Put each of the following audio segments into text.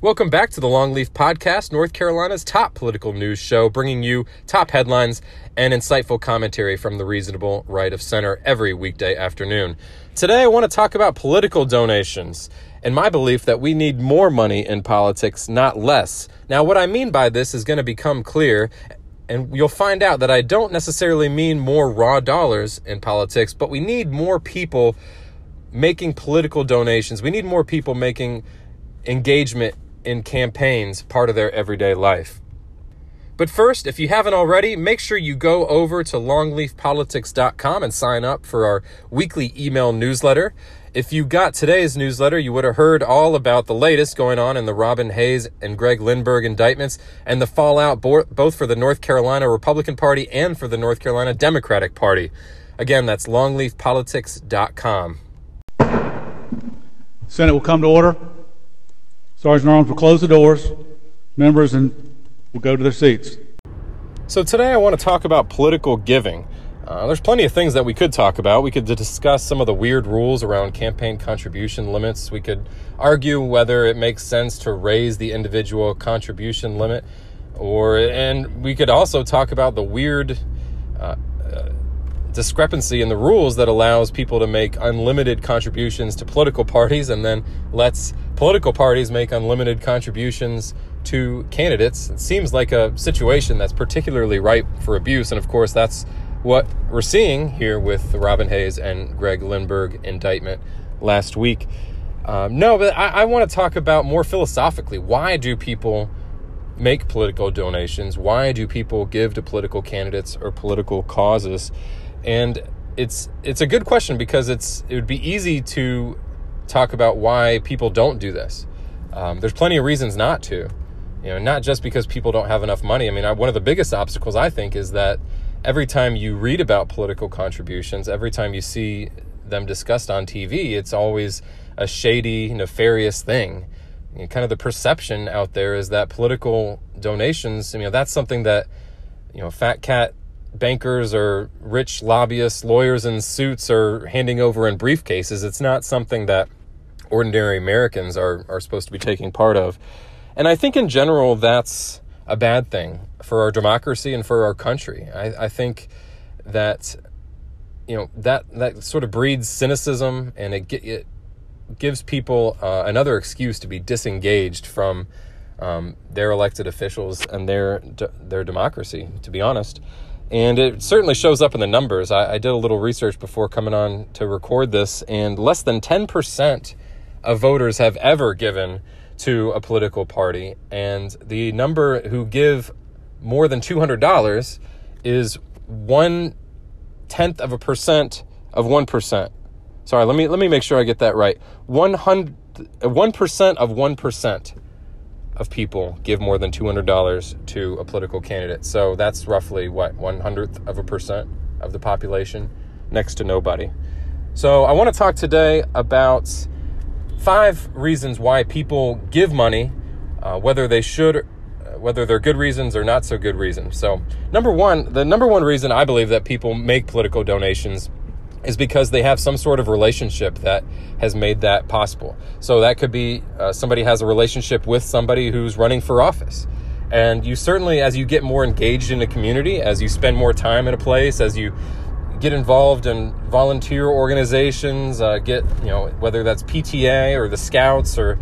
Welcome back to the Longleaf Podcast, North Carolina's top political news show, bringing you top headlines and insightful commentary from the reasonable right of center every weekday afternoon. Today, I want to talk about political donations and my belief that we need more money in politics, not less. Now, what I mean by this is going to become clear, and you'll find out that I don't necessarily mean more raw dollars in politics, but we need more people making political donations. We need more people making engagement in campaigns part of their everyday life. But first, if you haven't already, make sure you go over to longleafpolitics.com and sign up for our weekly email newsletter. If you got today's newsletter, you would have heard all about the latest going on in the Robin Hayes and Greg Lindberg indictments and the fallout both for the North Carolina Republican Party and for the North Carolina Democratic Party. Again, that's longleafpolitics.com. Senate will come to order. Sergeant Arms will close the doors. Members and we'll go to their seats. So today I want to talk about political giving. Uh, there's plenty of things that we could talk about. We could discuss some of the weird rules around campaign contribution limits. We could argue whether it makes sense to raise the individual contribution limit, or and we could also talk about the weird uh, uh, discrepancy in the rules that allows people to make unlimited contributions to political parties and then lets political parties make unlimited contributions to candidates. It seems like a situation that's particularly ripe for abuse. And of course, that's what we're seeing here with the Robin Hayes and Greg Lindberg indictment last week. Um, no, but I, I want to talk about more philosophically why do people make political donations? Why do people give to political candidates or political causes? And it's it's a good question because it's it would be easy to talk about why people don't do this. Um, there's plenty of reasons not to. You know, not just because people don't have enough money. I mean, I, one of the biggest obstacles I think is that every time you read about political contributions, every time you see them discussed on TV, it's always a shady, nefarious thing. You know, kind of the perception out there is that political donations, you know, that's something that, you know, fat cat bankers or rich lobbyists, lawyers in suits are handing over in briefcases. It's not something that ordinary Americans are, are supposed to be taking part of. And I think in general, that's a bad thing for our democracy and for our country. I, I think that, you know, that, that sort of breeds cynicism and it, it gives people uh, another excuse to be disengaged from um, their elected officials and their, their democracy, to be honest. And it certainly shows up in the numbers. I, I did a little research before coming on to record this, and less than 10% of voters have ever given to a political party. And the number who give more than $200 is one tenth of a percent of 1%. Sorry, let me, let me make sure I get that right. 100, 1% of 1% of people give more than $200 to a political candidate. So that's roughly what, one hundredth of a percent of the population, next to nobody. So I want to talk today about five reasons why people give money, uh, whether they should, uh, whether they're good reasons or not so good reasons. So, number one, the number one reason I believe that people make political donations is because they have some sort of relationship that has made that possible. So that could be uh, somebody has a relationship with somebody who's running for office. And you certainly, as you get more engaged in a community, as you spend more time in a place, as you get involved in volunteer organizations, uh, get, you know, whether that's PTA or the Scouts or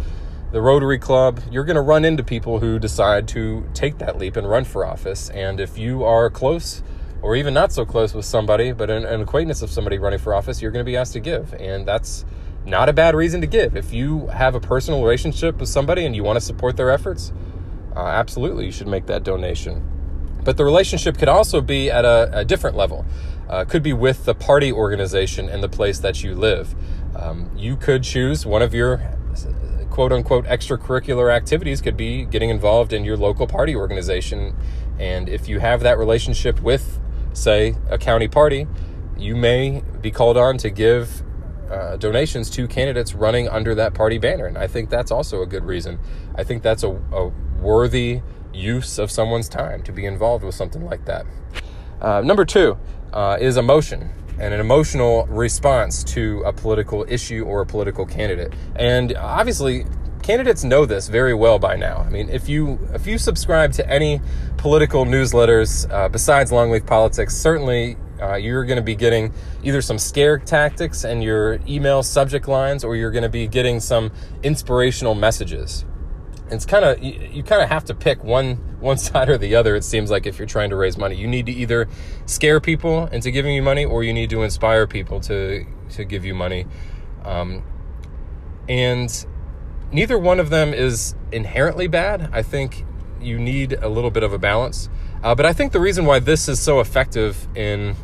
the Rotary Club, you're going to run into people who decide to take that leap and run for office. And if you are close, or even not so close with somebody, but an, an acquaintance of somebody running for office, you're going to be asked to give. And that's not a bad reason to give. If you have a personal relationship with somebody and you want to support their efforts, uh, absolutely, you should make that donation. But the relationship could also be at a, a different level. Uh, could be with the party organization in the place that you live. Um, you could choose one of your quote unquote extracurricular activities could be getting involved in your local party organization. And if you have that relationship with say, a county party, you may be called on to give uh, donations to candidates running under that party banner. And I think that's also a good reason. I think that's a, a worthy use of someone's time to be involved with something like that. Uh, number two uh, is emotion and an emotional response to a political issue or a political candidate. And obviously, candidates know this very well by now. I mean, if you if you subscribe to any political newsletters uh, besides Longleaf Politics, certainly uh, you're going to be getting either some scare tactics and your email subject lines, or you're going to be getting some inspirational messages. It's kind of you, you kind of have to pick one one side or the other. It seems like if you're trying to raise money, you need to either scare people into giving you money, or you need to inspire people to to give you money. Um, and neither one of them is inherently bad. I think you need a little bit of a balance. Uh, but I think the reason why this is so effective in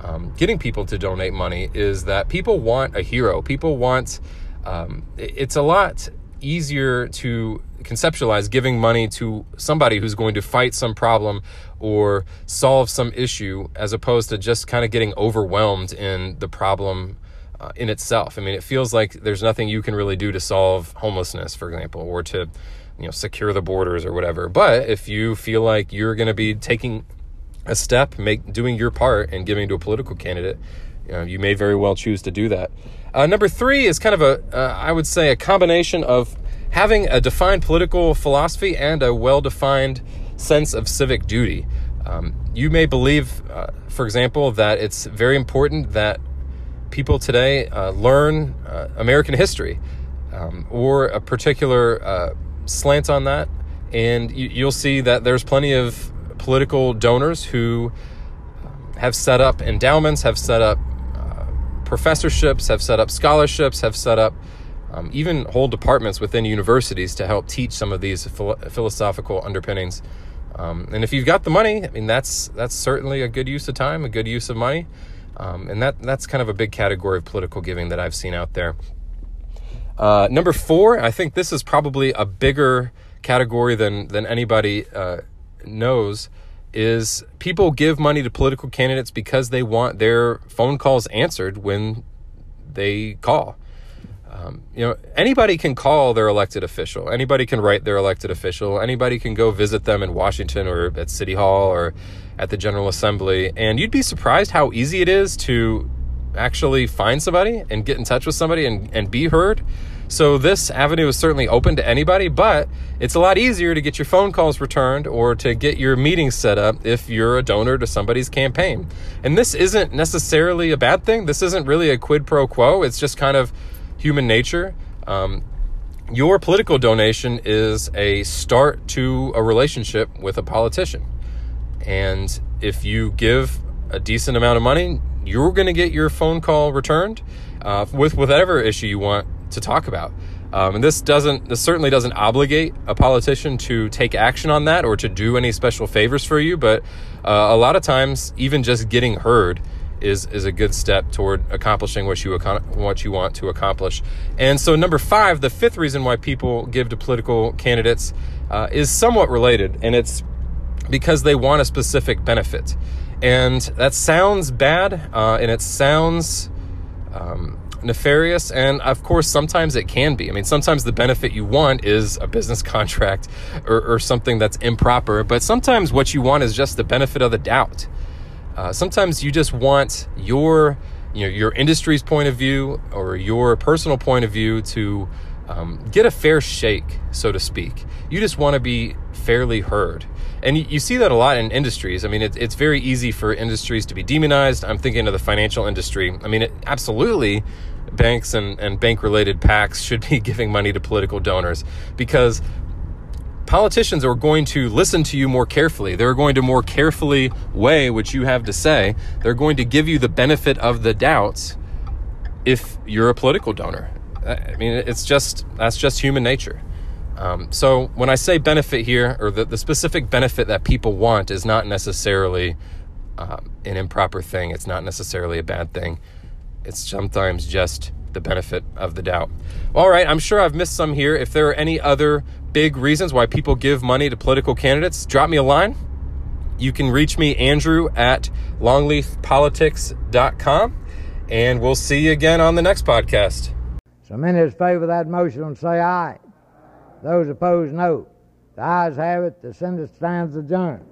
um, getting people to donate money is that people want a hero. People want, um, it's a lot easier to conceptualize giving money to somebody who's going to fight some problem or solve some issue as opposed to just kind of getting overwhelmed in the problem uh, in itself. I mean, it feels like there's nothing you can really do to solve homelessness, for example, or to you know secure the borders or whatever. But if you feel like you're going to be taking a step, make doing your part and giving to a political candidate, you, know, you may very well choose to do that. Uh, number three is kind of a, uh, I would say, a combination of having a defined political philosophy and a well-defined sense of civic duty. Um, you may believe, uh, for example, that it's very important that people today uh, learn uh, American history um, or a particular uh, slant on that, and you, will see that there's plenty of political donors who um, have set up endowments, have set up uh, professorships, have set up scholarships, have set up um, even whole departments within universities to help teach some of these philo- philosophical underpinnings. Um, and if you've got the money, I mean, that's that's certainly a good use of time, a good use of money. Um, and that that's kind of a big category of political giving that I've seen out there. Uh, number four, I think this is probably a bigger category than than anybody uh, knows. Is people give money to political candidates because they want their phone calls answered when they call. Um, you know, anybody can call their elected official. Anybody can write their elected official. Anybody can go visit them in Washington or at City Hall or at the General Assembly. And you'd be surprised how easy it is to actually find somebody and get in touch with somebody and, and be heard. So this avenue is certainly open to anybody, but it's a lot easier to get your phone calls returned or to get your meetings set up if you're a donor to somebody's campaign. And this isn't necessarily a bad thing. This isn't really a quid pro quo. It's just kind of human nature. Um, your political donation is a start to a relationship with a politician. And if you give a decent amount of money, you're going to get your phone call returned uh, with whatever issue you want to talk about. Um, and this doesn't, this certainly doesn't obligate a politician to take action on that or to do any special favors for you. But uh, a lot of times, even just getting heard is is a good step toward accomplishing what you what you want to accomplish. And so, number five, the fifth reason why people give to political candidates uh, is somewhat related, and it's because they want a specific benefit. And that sounds bad, uh, and it sounds um, nefarious, and of course, sometimes it can be. I mean, sometimes the benefit you want is a business contract or, or something that's improper, but sometimes what you want is just the benefit of the doubt. Uh, sometimes you just want your you know your industry's point of view or your personal point of view to um, get a fair shake, so to speak. You just want to be fairly heard. And you, see that a lot in industries. I mean, it, it's very easy for industries to be demonized. I'm thinking of the financial industry. I mean, it, absolutely, banks and, and bank related PACs should be giving money to political donors because politicians are going to listen to you more carefully. They're going to more carefully weigh what you have to say. They're going to give you the benefit of the doubts if you're a political donor. I mean, it's just, that's just human nature. Um, so when I say benefit here, or the, the specific benefit that people want is not necessarily um, an improper thing, it's not necessarily a bad thing. It's sometimes just the benefit of the doubt. All right, I'm sure I've missed some here. If there are any other big reasons why people give money to political candidates, drop me a line. You can reach me, Andrew, at longleafpolitics.com. And we'll see you again on the next podcast. So many as favor that motion and say aye. Those opposed, no. The ayes have it. The Senate stands adjourned.